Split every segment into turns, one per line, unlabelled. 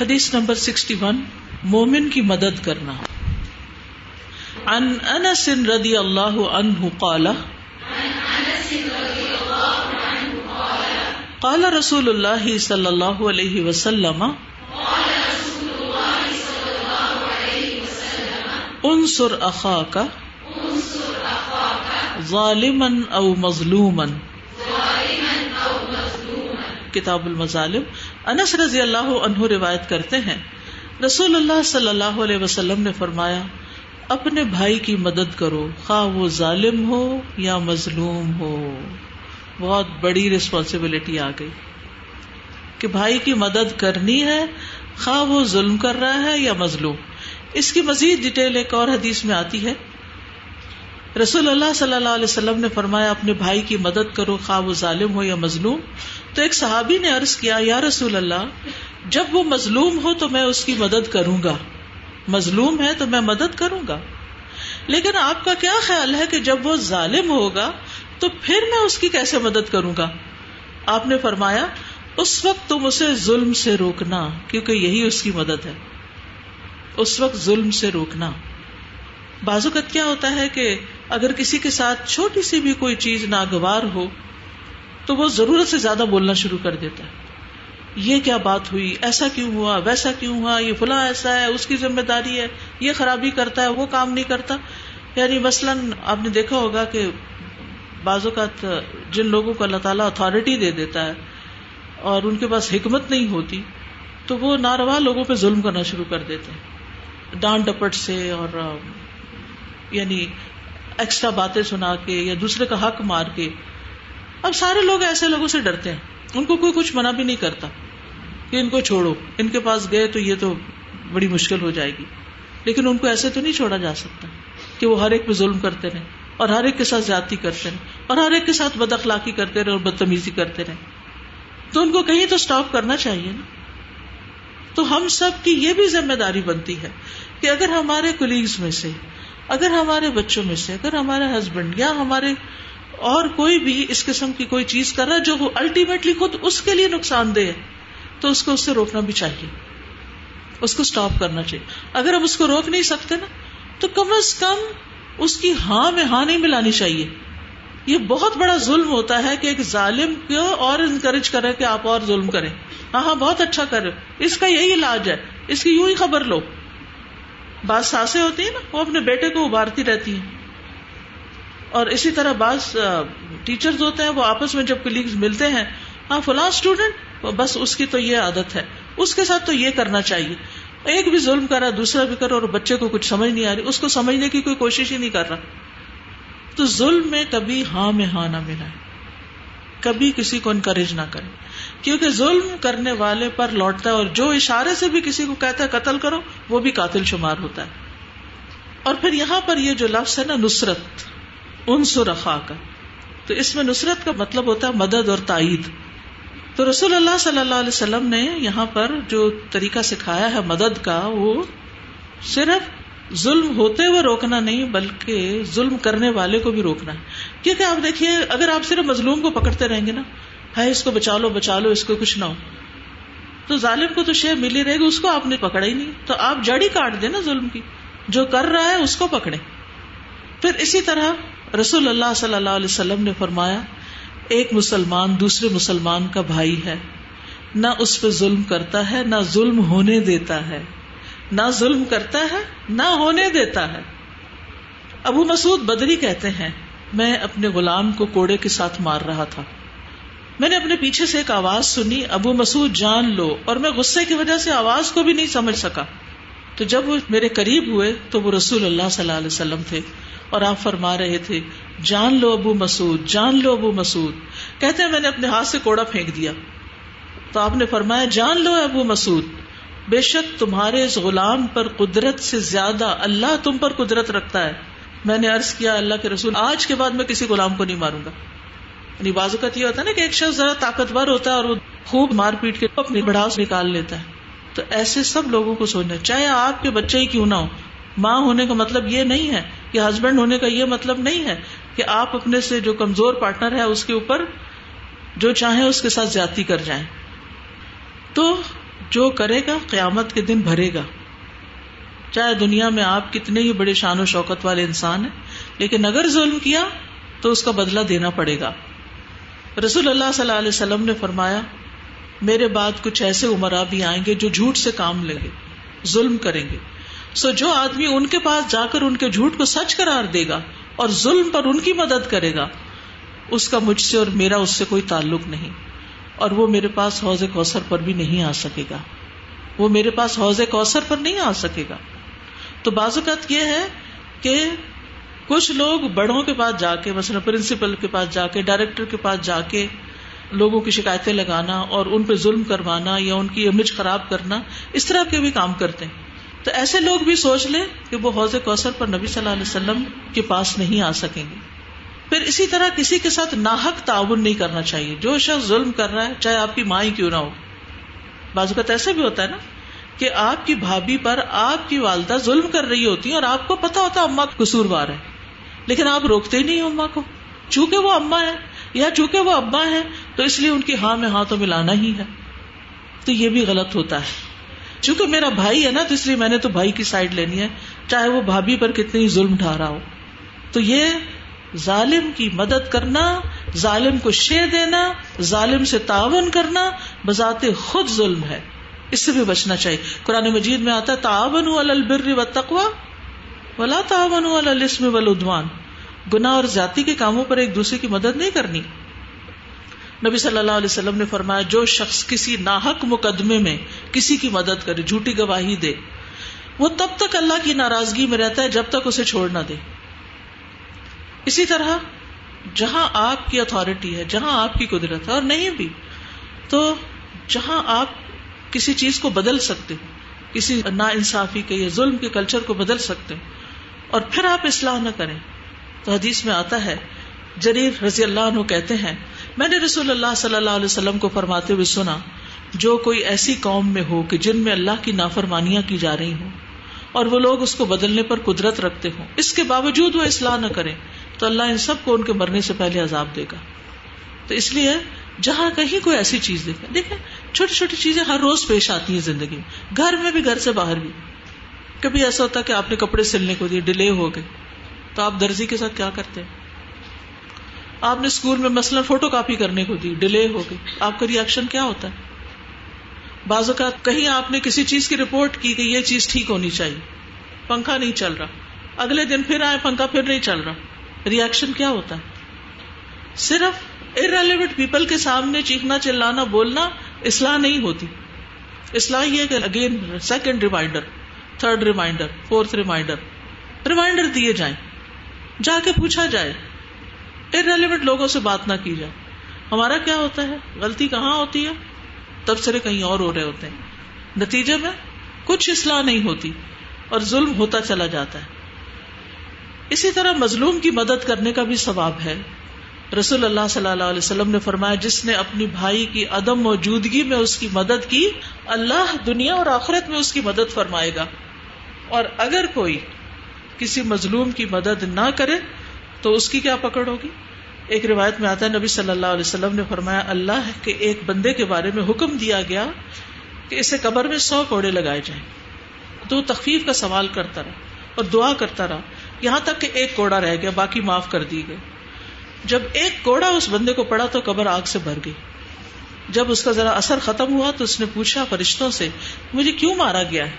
حدیث number sixty one, مومن کی مدد کرنا۔ عن انس رضی اللہ عنہ قال قال رسول اللہ صلی اللہ علیہ وسلم، انصر اخاک، ظالما او مظلوما۔ کتاب المظالم۔ انس رضی اللہ عنہ روایت کرتے ہیں۔ رسول اللہ صلی اللہ علیہ وسلم نے فرمایا، اپنے بھائی کی مدد کرو، خواہ وہ ظالم ہو یا مظلوم ہو۔ بہت بڑی ریسپانسبلٹی آ گئی۔ کہ بھائی کی مدد کرنی ہے، خواہ وہ ظلم کر رہا ہے یا مظلوم۔ اس کی مزید ڈیٹیل ایک اور حدیث میں آتی ہے۔ رسول اللہ صلی اللہ علیہ وسلم نے فرمایا، اپنے بھائی کی مدد کرو، خواہ وہ ظالم ہو یا مظلوم۔ تو ایک صحابی نے عرض کیا، یا رسول اللہ، جب وہ مظلوم ہو تو میں اس کی مدد کروں گا۔ مظلوم ہے تو میں مدد کروں گا۔ لیکن آپ کا کیا خیال ہے کہ جب وہ ظالم ہوگا تو پھر میں اس کی کیسے مدد کروں گا؟ آپ نے فرمایا، اس وقت تم اسے ظلم سے روکنا، کیونکہ یہی اس کی مدد ہے۔ اس وقت ظلم سے روکنا۔ بازو کا کیا ہوتا ہے کہ اگر کسی کے ساتھ چھوٹی سی بھی کوئی چیز ناگوار ہو تو وہ ضرورت سے زیادہ بولنا شروع کر دیتا ہے۔ یہ کیا بات ہوئی؟ ایسا کیوں ہوا؟ ویسا کیوں ہوا؟ یہ فلاں ایسا ہے، اس کی ذمہ داری ہے، یہ خرابی کرتا ہے، وہ کام نہیں کرتا۔ یعنی مثلاً آپ نے دیکھا ہوگا کہ بعض اوقات جن لوگوں کو اللہ تعالیٰ اتارٹی دے دیتا ہے اور ان کے پاس حکمت نہیں ہوتی، تو وہ ناروا لوگوں پہ ظلم کرنا شروع کر دیتے ہیں۔ ڈانٹ ڈپٹ سے اور یعنی ایکسٹرا باتیں سنا کے یا دوسرے کا حق مار کے اب سارے لوگ ایسے لوگوں سے ڈرتے ہیں۔ ان کو کوئی کچھ منع بھی نہیں کرتا کہ ان کو چھوڑو۔ ان کے پاس گئے تو یہ تو بڑی مشکل ہو جائے گی۔ لیکن ان کو ایسے تو نہیں چھوڑا جا سکتا کہ وہ ہر ایک پہ ظلم کرتے رہے اور ہر ایک کے ساتھ زیادتی کرتے رہے اور ہر ایک کے ساتھ بد اخلاقی کرتے رہے اور بدتمیزی کرتے رہے تو ان کو کہیں تو اسٹاپ کرنا چاہیے نا۔ تو ہم سب کی یہ بھی ذمہ داری بنتی ہے کہ اگر ہمارے کولیگز میں سے، اگر ہمارے بچوں میں سے، اگر ہمارے ہسبینڈ یا ہمارے اور کوئی بھی اس قسم کی کوئی چیز کر رہا ہے جو الٹیمیٹلی خود اس کے لیے نقصان دہ ہے، تو اس کو اس سے روکنا بھی چاہیے۔ اس کو اسٹاپ کرنا چاہیے۔ اگر ہم اس کو روک نہیں سکتے نا، تو کم از کم اس کی ہاں میں ہاں نہیں ملانی چاہیے۔ یہ بہت بڑا ظلم ہوتا ہے کہ ایک ظالم کو اور انکریج کرے کہ آپ اور ظلم کریں۔ ہاں ہاں بہت اچھا کرے اس کا یہی علاج ہے۔ اس کی یوں ہی خبر لو۔ بات ساسیں ہوتی ہیں نا، وہ اپنے بیٹے کو ابارتی رہتی ہیں۔ اور اسی طرح بعض ٹیچر ہوتے ہیں وہ آپس میں جب کلیگز ملتے ہیں ہاں فلاں اسٹوڈینٹ بس اس کی تو یہ عادت ہے، اس کے ساتھ تو یہ کرنا چاہیے۔ ایک بھی ظلم کر رہا دوسرا بھی کر رہا اور بچے کو کچھ سمجھ نہیں آ رہی، اس کو سمجھنے کی کوئی کوشش ہی نہیں کر رہا۔ تو ظلم میں کبھی ہاں میں ہاں نہ ملا کبھی کسی کو انکریج نہ کرے۔ کیونکہ ظلم کرنے والے پر لوٹتا ہے اور جو اشارے سے بھی کسی کو کہتا ہے قتل کرو، وہ بھی قاتل شمار ہوتا ہے۔ اور پھر یہاں پر یہ جو لفظ ہے نا، نصرت ان سرخا کا تو اس میں نصرت کا مطلب ہوتا ہے مدد اور تائید. تو رسول اللہ صلی اللہ علیہ وسلم نے یہاں پر جو طریقہ سکھایا ہے مدد کا، وہ صرف ظلم ہوتے ہوئے روکنا نہیں، بلکہ ظلم کرنے والے کو بھی روکنا ہے. کیونکہ آپ دیکھیے، اگر آپ صرف مظلوم کو پکڑتے رہیں گے نا، ہے اس کو بچا لو بچا لو، اس کو کچھ نہ ہو. تو ظالم کو تو شے ملی رہے گی، اس کو آپ نے پکڑا ہی نہیں. تو آپ جڑی کاٹ دیں نا ظلم کی، جو کر رہا ہے اس کو پکڑے. پھر اسی طرح رسول اللہ صلی اللہ علیہ وسلم نے فرمایا، ایک مسلمان دوسرے مسلمان کا بھائی ہے۔ نہ اس پہ ظلم کرتا ہے، نہ ظلم ہونے دیتا ہے۔ نہ ظلم کرتا ہے، نہ ہونے دیتا ہے۔ ابو مسعود بدری کہتے ہیں، میں اپنے غلام کو کوڑے کے ساتھ مار رہا تھا۔ میں نے اپنے پیچھے سے ایک آواز سنی، ابو مسعود جان لو، اور میں غصے کی وجہ سے آواز کو بھی نہیں سمجھ سکا۔ تو جب وہ میرے قریب ہوئے تو وہ رسول اللہ صلی اللہ علیہ وسلم تھے اور آپ فرما رہے تھے، جان لو ابو مسعود، جان لو ابو مسعود۔ کہتے ہیں، میں نے اپنے ہاتھ سے کوڑا پھینک دیا۔ تو آپ نے فرمایا، جان لو ابو مسعود، بے شک تمہارے اس غلام پر قدرت سے زیادہ اللہ تم پر قدرت رکھتا ہے۔ میں نے عرض کیا، اللہ کے رسول، آج کے بعد میں کسی غلام کو نہیں ماروں گا۔ یعنی بازوقت یہ ہوتا ہے نا کہ ایک شخص ذرا طاقتور ہوتا ہے اور وہ خوب مار پیٹ کے اپنی بڑھاس نکال لیتا ہے۔ تو ایسے سب لوگوں کو سوچنا چاہے آپ کے بچے ہی کیوں نہ ہو ماں ہونے کا مطلب یہ نہیں ہے کہ ہسبینڈ ہونے کا یہ مطلب نہیں ہے کہ آپ اپنے سے جو کمزور پارٹنر ہے اس کے اوپر جو چاہے اس کے ساتھ زیادتی کر جائیں۔ تو جو کرے گا قیامت کے دن بھرے گا۔ چاہے دنیا میں آپ کتنے ہی بڑے شان و شوکت والے انسان ہیں، لیکن اگر ظلم کیا تو اس کا بدلہ دینا پڑے گا۔ رسول اللہ صلی اللہ علیہ وسلم نے فرمایا میرے بعد کچھ ایسے عمرا بھی آئیں گے جو جھوٹ سے کام لیں گے، ظلم کریں گے۔ سو جو آدمی ان کے پاس جا کر ان کے جھوٹ کو سچ قرار دے گا اور ظلم پر ان کی مدد کرے گا، اس کا مجھ سے اور میرا اس سے کوئی تعلق نہیں۔ اور وہ میرے پاس حوض کوثر پر بھی نہیں آ سکے گا۔ وہ میرے پاس حوض کوثر پر نہیں آ سکے گا۔ تو بعض اوقات یہ ہے کہ کچھ لوگ بڑوں کے پاس جا کے، مثلا پرنسپل کے پاس جا کے، ڈائریکٹر کے پاس جا کے لوگوں کی شکایتیں لگانا اور ان پہ ظلم کروانا یا ان کی امیج خراب کرنا، اس طرح کے بھی کام کرتے ہیں۔ تو ایسے لوگ بھی سوچ لیں کہ وہ حوض کوثر پر نبی صلی اللہ علیہ وسلم کے پاس نہیں آ سکیں گے۔ پھر اسی طرح کسی کے ساتھ ناحک تعاون نہیں کرنا چاہیے۔ جو شخص ظلم کر رہا ہے، چاہے آپ کی ماں ہی کیوں نہ ہو۔ بازو کا ایسا بھی ہوتا ہے نا کہ آپ کی بھابھی پر آپ کی والدہ ظلم کر رہی ہوتی ہیں اور آپ کو پتا ہوتا اما قصوروار ہے۔ لیکن آپ روکتے ہی نہیں اما کو۔ چونکہ وہ اما ہے یا چونکہ وہ ابا ہے تو اس لیے ان کی ہاں میں ہاں تو ملانا ہی ہے۔ تو یہ بھی غلط ہوتا ہے۔ چونکہ میرا بھائی ہے نا، تو اس لیے میں نے تو بھائی کی سائڈ لینی ہے۔ چاہے وہ بھابھی پر کتنی ظلم ڈھا رہا ہو۔ تو یہ ظالم کی مدد کرنا، ظالم کو شے دینا، ظالم سے تعاون کرنا بذات خود ظلم ہے۔ اس سے بھی بچنا چاہیے۔ قرآن مجید میں آتا ہے تعاون البر و تقوا ولا تعاون السم ولادوان گنا اور ذاتی کے کاموں پر ایک دوسرے کی مدد نہیں کرنی۔ نبی صلی اللہ علیہ وسلم نے فرمایا، جو شخص کسی ناحک مقدمے میں کسی کی مدد کرے، جھوٹی گواہی دے، وہ تب تک اللہ کی ناراضگی میں رہتا ہے جب تک اسے چھوڑ نہ دے۔ اسی طرح، جہاں آپ کی اتارٹی ہے، جہاں آپ کی قدرت ہے اور نہیں بھی، تو جہاں آپ کسی چیز کو بدل سکتے کسی نا انصافی کے یا ظلم کے کلچر کو بدل سکتے اور پھر آپ اصلاح نہ کریں۔ تو حدیث میں آتا ہے، جریر رضی اللہ عنہ کہتے ہیں میں نے رسول اللہ صلی اللہ علیہ وسلم کو فرماتے ہوئے سنا، جو کوئی ایسی قوم میں ہو کہ جن میں اللہ کی نافرمانیاں کی جا رہی ہوں، اور وہ لوگ اس کو بدلنے پر قدرت رکھتے ہوں۔ اس کے باوجود وہ اصلاح نہ کریں، تو اللہ ان سب کو ان کے مرنے سے پہلے عذاب دے گا۔ تو اس لیے جہاں کہیں کوئی ایسی چیز دیکھے دیکھیں، چھوٹی چھوٹی چیزیں ہر روز پیش آتی ہیں زندگی میں۔ گھر میں بھی، گھر سے باہر بھی۔ کبھی ایسا ہوتا کہ آپ نے کپڑے سلنے کو دیے، ڈیلے ہو گئے۔ تو آپ درزی کے ساتھ کیا کرتے ہیں؟ آپ نے اسکول میں مثلاً فوٹو کاپی کرنے کو دی ڈیلے ہو گئی۔ آپ کا ریئیکشن کیا ہوتا ہے؟ بعض اوقات کہیں آپ نے کسی چیز کی رپورٹ کی کہ یہ چیز ٹھیک ہونی چاہیے۔ پنکھا نہیں چل رہا۔ اگلے دن پھر آئے، پنکھا پھر نہیں چل رہا۔ ریئیکشن کیا ہوتا ہے؟ صرف ارریلیونٹ پیپل کے سامنے چیخنا، چلانا، بولنا اصلاح نہیں ہوتی۔ اصلاح یہ کہ again second reminder third reminder fourth reminder reminder دیے جائیں۔ جا کے پوچھا جائے۔ ارریلیونٹ لوگوں سے بات نہ کی جائے۔ ہمارا کیا ہوتا ہے؟ غلطی کہاں ہوتی ہے؟ تبصرے کہیں اور ہو رہے ہوتے ہیں۔ نتیجے میں کچھ اصلاح نہیں ہوتی اور ظلم ہوتا چلا جاتا ہے۔ اسی طرح مظلوم کی مدد کرنے کا بھی ثواب ہے۔ رسول اللہ صلی اللہ علیہ وسلم نے فرمایا، جس نے اپنی بھائی کی عدم موجودگی میں اس کی مدد کی، اللہ دنیا اور آخرت میں اس کی مدد فرمائے گا۔ اور اگر کوئی کسی مظلوم کی مدد نہ کرے تو اس کی کیا پکڑ ہوگی؟ ایک روایت میں آتا ہے، نبی صلی اللہ علیہ وسلم نے فرمایا، اللہ کے ایک بندے کے بارے میں حکم دیا گیا کہ اسے قبر میں سو کوڑے لگائے جائیں۔ تو وہ تخفیف کا سوال کرتا رہا اور دعا کرتا رہا، یہاں تک کہ ایک کوڑا رہ گیا، باقی معاف کر دی گئی۔ جب ایک کوڑا اس بندے کو پڑا تو قبر آگ سے بھر گئی۔ جب اس کا ذرا اثر ختم ہوا تو اس نے پوچھا فرشتوں سے، مجھے کیوں مارا گیا ہے؟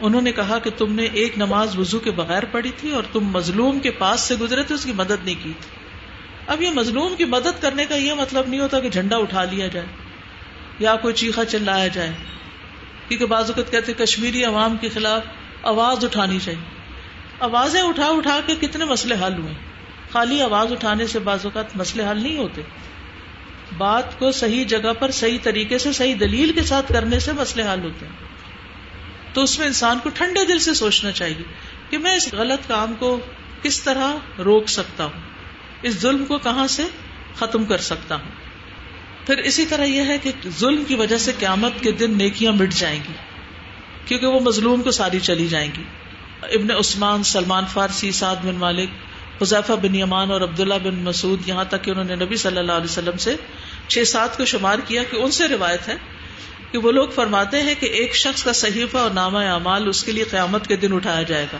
انہوں نے کہا کہ تم نے ایک نماز وضو کے بغیر پڑھی تھی اور تم مظلوم کے پاس سے گزرے تھے، اس کی مدد نہیں کی تھی۔ اب یہ مظلوم کی مدد کرنے کا یہ مطلب نہیں ہوتا کہ جھنڈا اٹھا لیا جائے یا کوئی چیخا چلایا جائے، کیونکہ بعض اوقات کہتے کشمیری عوام کے خلاف آواز اٹھانی چاہیے۔ آوازیں اٹھا اٹھا کے کتنے مسئلے حل ہوئے۔ خالی آواز اٹھانے سے بعض اوقات مسئلے حل نہیں ہوتے۔ بات کو صحیح جگہ پر صحیح طریقے سے، صحیح دلیل کے ساتھ کرنے سے مسئلے حل ہوتے ہیں۔ تو اس میں انسان کو ٹھنڈے دل سے سوچنا چاہیے کہ میں اس غلط کام کو کس طرح روک سکتا ہوں؟ اس ظلم کو کہاں سے ختم کر سکتا ہوں؟ پھر اسی طرح یہ ہے کہ ظلم کی وجہ سے قیامت کے دن نیکیاں مٹ جائیں گی، کیونکہ وہ مظلوم کو ساری چلی جائیں گی۔ ابن عثمان، سلمان فارسی، سعد بن مالک، حذیفہ بن یمان اور عبداللہ بن مسعود یہاں تک کہ انہوں نے نبی صلی اللہ علیہ وسلم سے چھ سات کو شمار کیا کہ ان سے روایت ہے کہ وہ لوگ فرماتے ہیں کہ ایک شخص کا صحیفہ اور نامہ اعمال اس کے لیے قیامت کے دن اٹھایا جائے گا۔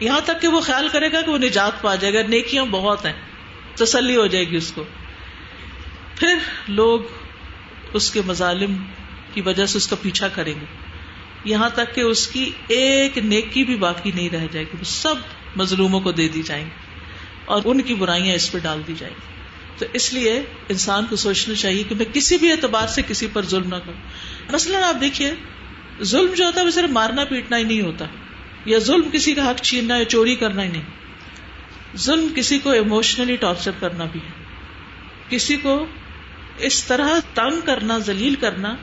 یہاں تک کہ وہ خیال کرے گا کہ وہ نجات پا جائے گا، نیکیاں بہت ہیں، تسلی ہو جائے گی اس کو۔ پھر لوگ اس کے مظالم کی وجہ سے اس کا پیچھا کریں گے۔ یہاں تک کہ اس کی ایک نیکی بھی باقی نہیں رہ جائے گی۔ وہ سب مظلوموں کو دے دی جائیں گی اور ان کی برائیاں اس پہ ڈال دی جائیں گی۔ تو اس لیے انسان کو سوچنا چاہیے کہ میں کسی بھی اعتبار سے کسی پر ظلم نہ کروں۔ مثلاً آپ دیکھیے، ظلم جو ہوتا ہے وہ صرف مارنا پیٹنا ہی نہیں ہوتا، یا ظلم کسی کا حق چھیننا یا چوری کرنا ہی نہیں۔ ظلم کسی کو ایموشنلی ٹارچر کرنا بھی ہے۔ کسی کو اس طرح تنگ کرنا، ذلیل کرنا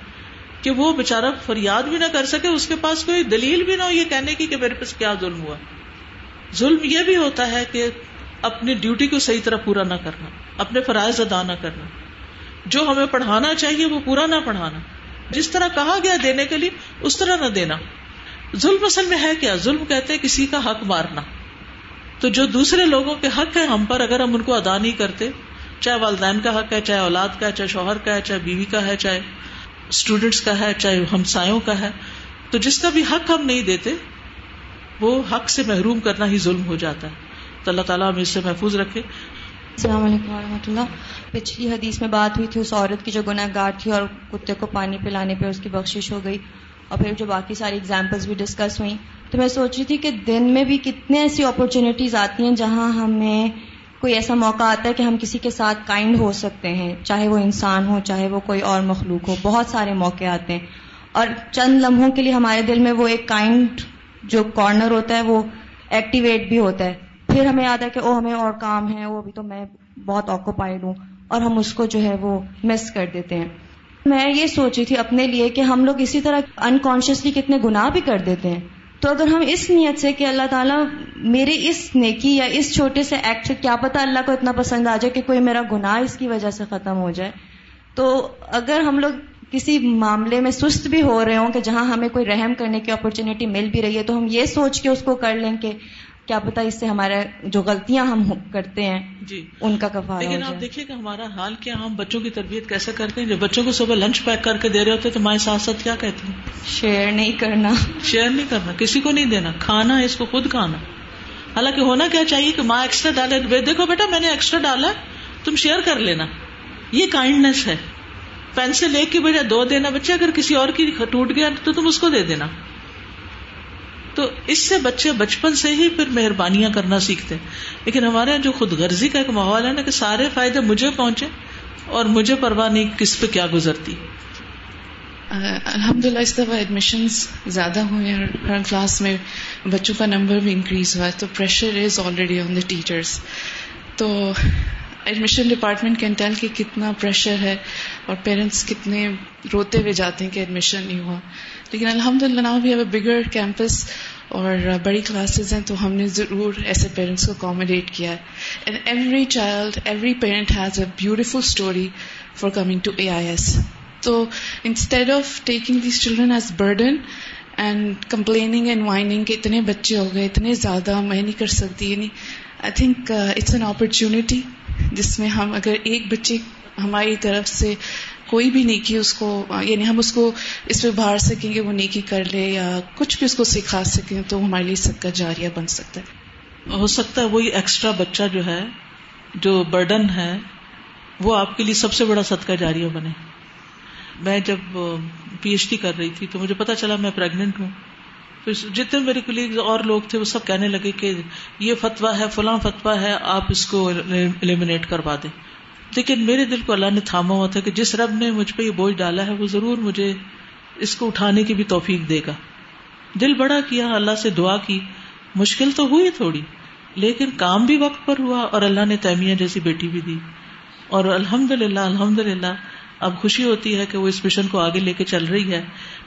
کہ وہ بےچارا فریاد بھی نہ کر سکے، اس کے پاس کوئی دلیل بھی نہ ہو یہ کہنے کی کہ میرے پاس کیا ظلم ہوا۔ ظلم یہ بھی ہوتا ہے کہ اپنی ڈیوٹی کو صحیح طرح پورا نہ کرنا، اپنے فرائض ادا نہ کرنا۔ جو ہمیں پڑھانا چاہیے وہ پورا نہ پڑھانا۔ جس طرح کہا گیا دینے کے لیے، اس طرح نہ دینا۔ ظلم اصل میں ہے کیا؟ ظلم کہتے کسی کا حق مارنا۔ تو جو دوسرے لوگوں کے حق ہے ہم پر، اگر ہم ان کو ادا نہیں کرتے، چاہے والدین کا حق ہے، چاہے اولاد کا ہے، چاہے شوہر کا ہے، چاہے بیوی کا ہے، چاہے اسٹوڈینٹس کا ہے، چاہے ہمسایوں کا ہے، تو جس کا بھی حق ہم نہیں دیتے، وہ حق سے محروم کرنا ہی ظلم ہو جاتا ہے۔ تو اللہ تعالیٰ ہمیں اس سے محفوظ رکھے۔
السلام علیکم و رحمۃ اللہ۔ پچھلی حدیث میں بات ہوئی تھی، اس عورت کی جو گناہ گار تھی اور کتے کو پانی پلانے پہ اس کی بخشش ہو گئی اور پھر جو باقی ساری اگزامپلس بھی ڈسکس ہوئی تو میں سوچ رہی تھی کہ دن میں بھی کتنے ایسی اپرچونیٹیز آتی ہیں جہاں ہمیں کوئی ایسا موقع آتا ہے کہ ہم کسی کے ساتھ کائنڈ ہو سکتے ہیں، چاہے وہ انسان ہو، چاہے وہ کوئی اور مخلوق ہو۔ بہت سارے موقع آتے ہیں۔ اور چند لمحوں کے لیے ہمارے دل میں وہ ایک کائنڈ جو کارنر ہوتا ہے، وہ ایکٹیویٹ بھی ہوتا ہے۔ پھر ہمیں یاد ہے کہ او ہمیں اور کام ہے، وہ ابھی تو میں بہت آکوپائڈ ہوں، اور ہم اس کو جو ہے وہ مس کر دیتے ہیں۔ میں یہ سوچی تھی اپنے لیے کہ ہم لوگ اسی طرح انکانشیسلی کتنے گناہ بھی کر دیتے ہیں۔ تو اگر ہم اس نیت سے کہ اللہ تعالیٰ میرے اس نیکی یا اس چھوٹے سے ایکٹ سے کیا پتا اللہ کو اتنا پسند آ جائے کہ کوئی میرا گناہ اس کی وجہ سے ختم ہو جائے۔ تو اگر ہم لوگ کسی معاملے میں سست بھی ہو رہے ہوں کہ جہاں ہمیں کوئی رحم کرنے کی اپرچونیٹی مل بھی رہی ہے، تو ہم یہ سوچ کے اس کو کر لیں کہ کیا پتا اس سے ہمارے جو غلطیاں ہم کرتے ہیں جی۔ ان کا کفارہ
لیکن آپ دیکھیے کہ ہمارا حال کیا ہم بچوں کی تربیت کیسے کرتے ہیں؟ جب بچوں کو صبح لنچ پیک کر کے دے رہے ہوتے تو مائیں ساتھ ساتھ کیا کہتی ہیں؟
شیئر نہیں کرنا۔
شیئر نہیں کرنا کسی کو نہیں دینا کھانا اس کو خود کھانا۔ حالانکہ ہونا کیا چاہیے کہ ماں ایکسٹرا ڈالے۔ دیکھو بیٹا میں نے ایکسٹرا ڈالا تم شیئر کر لینا۔ یہ کائنڈنیس ہے۔ پینسل ایک کی بجائے دو دینا۔ بچے اگر کسی اور کی ٹوٹ گیا تو تم اس کو دے دینا۔ تو اس سے بچے بچپن سے ہی پھر مہربانیاں کرنا سیکھتے لیکن ہمارے یہاں جو خود غرضی کا ایک ماحول ہے نا کہ سارے فائدے مجھے پہنچے اور مجھے پرواہ نہیں کس پہ کیا گزرتی۔
الحمد للہ اس دفعہ ایڈمیشنز زیادہ ہوئے ہیں ہر کلاس میں بچوں کا نمبر بھی انکریز ہوا ہے، تو pressure is already on the teachers تو ایڈمیشن ڈپارٹمنٹ کین ٹیل کہ کتنا پریشر ہے اور پیرنٹس کتنے روتے ہوئے جاتے ہیں کہ ایڈمیشن نہیں ہوا۔ لیکن الحمد للہ now we have a bigger campus اور بڑی کلاسز ہیں تو ہم نے ضرور ایسے پیرنٹس کو اکاموڈیٹ کیا ہے۔ And every child every parent has a beautiful story for coming to A I S تو instead of taking these children as burden and complaining and whining کہ اتنے بچے ہو گئے، اتنے زیادہ میں نہیں کر سکتی یعنی I think it's an opportunity جس میں ہم اگر ایک بچے ہماری طرف سے کوئی بھی نیکی اس کو یعنی ہم اس کو اس پہ ابھار سکیں گے، وہ نیکی کر لے یا کچھ بھی اس کو سکھا سکیں تو ہمارے لیے سب کا جاریہ بن سکتا ہے۔
ہو سکتا ہے وہی ایکسٹرا بچہ جو ہے، جو برڈن ہے، وہ آپ کے لیے سب سے بڑا صدقہ جاریہ بنے۔ میں جب پی ایچ ڈی کر رہی تھی تو مجھے پتا چلا میں پریگنٹ ہوں۔ تو جتنے میرے کلیگ اور لوگ تھے، وہ سب کہنے لگے کہ یہ فتوا ہے، فلاں فتوا ہے، آپ اس کو ایلیمنیٹ کروا دیں۔ لیکن میرے دل کو اللہ نے تھاما ہوا تھا کہ جس رب نے مجھ پہ یہ بوجھ ڈالا ہے، وہ ضرور مجھے اس کو اٹھانے کی بھی توفیق دے گا۔ دل بڑا کیا، اللہ سے دعا کی۔ مشکل تو ہوئی تھوڑی، لیکن کام بھی وقت پر ہوا اور اللہ نے تیمیہ جیسی بیٹی بھی دی۔ اور الحمد للہ الحمد للہ اب خوشی ہوتی ہے کہ وہ اس مشن کو آگے لے کے چل رہی ہے۔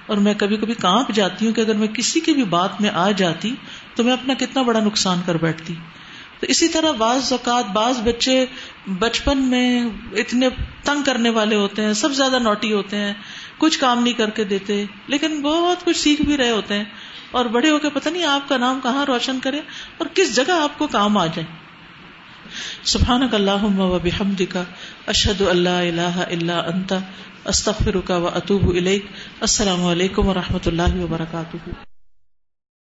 اور میں کبھی کبھی کانپ جاتی ہوں کہ اگر میں کسی کی بھی بات میں آ جاتی تو میں اپنا کتنا بڑا نقصان کر بیٹھتی۔ تو اسی طرح بعض اوقات بعض بچے بچپن میں اتنے تنگ کرنے والے ہوتے ہیں، سب زیادہ نوٹی ہوتے ہیں، کچھ کام نہیں کر کے دیتے، لیکن بہت کچھ سیکھ بھی رہے ہوتے ہیں۔ اور بڑے ہو کے پتہ نہیں آپ کا نام کہاں روشن کرے اور کس جگہ آپ کو کام آ جائے۔ سبحان اللہ و بحمد کا اشد اللہ اللہ اللہ انتا استغفرك کا و اطوب السلام علیکم و رحمۃ اللہ وبرکاتہ.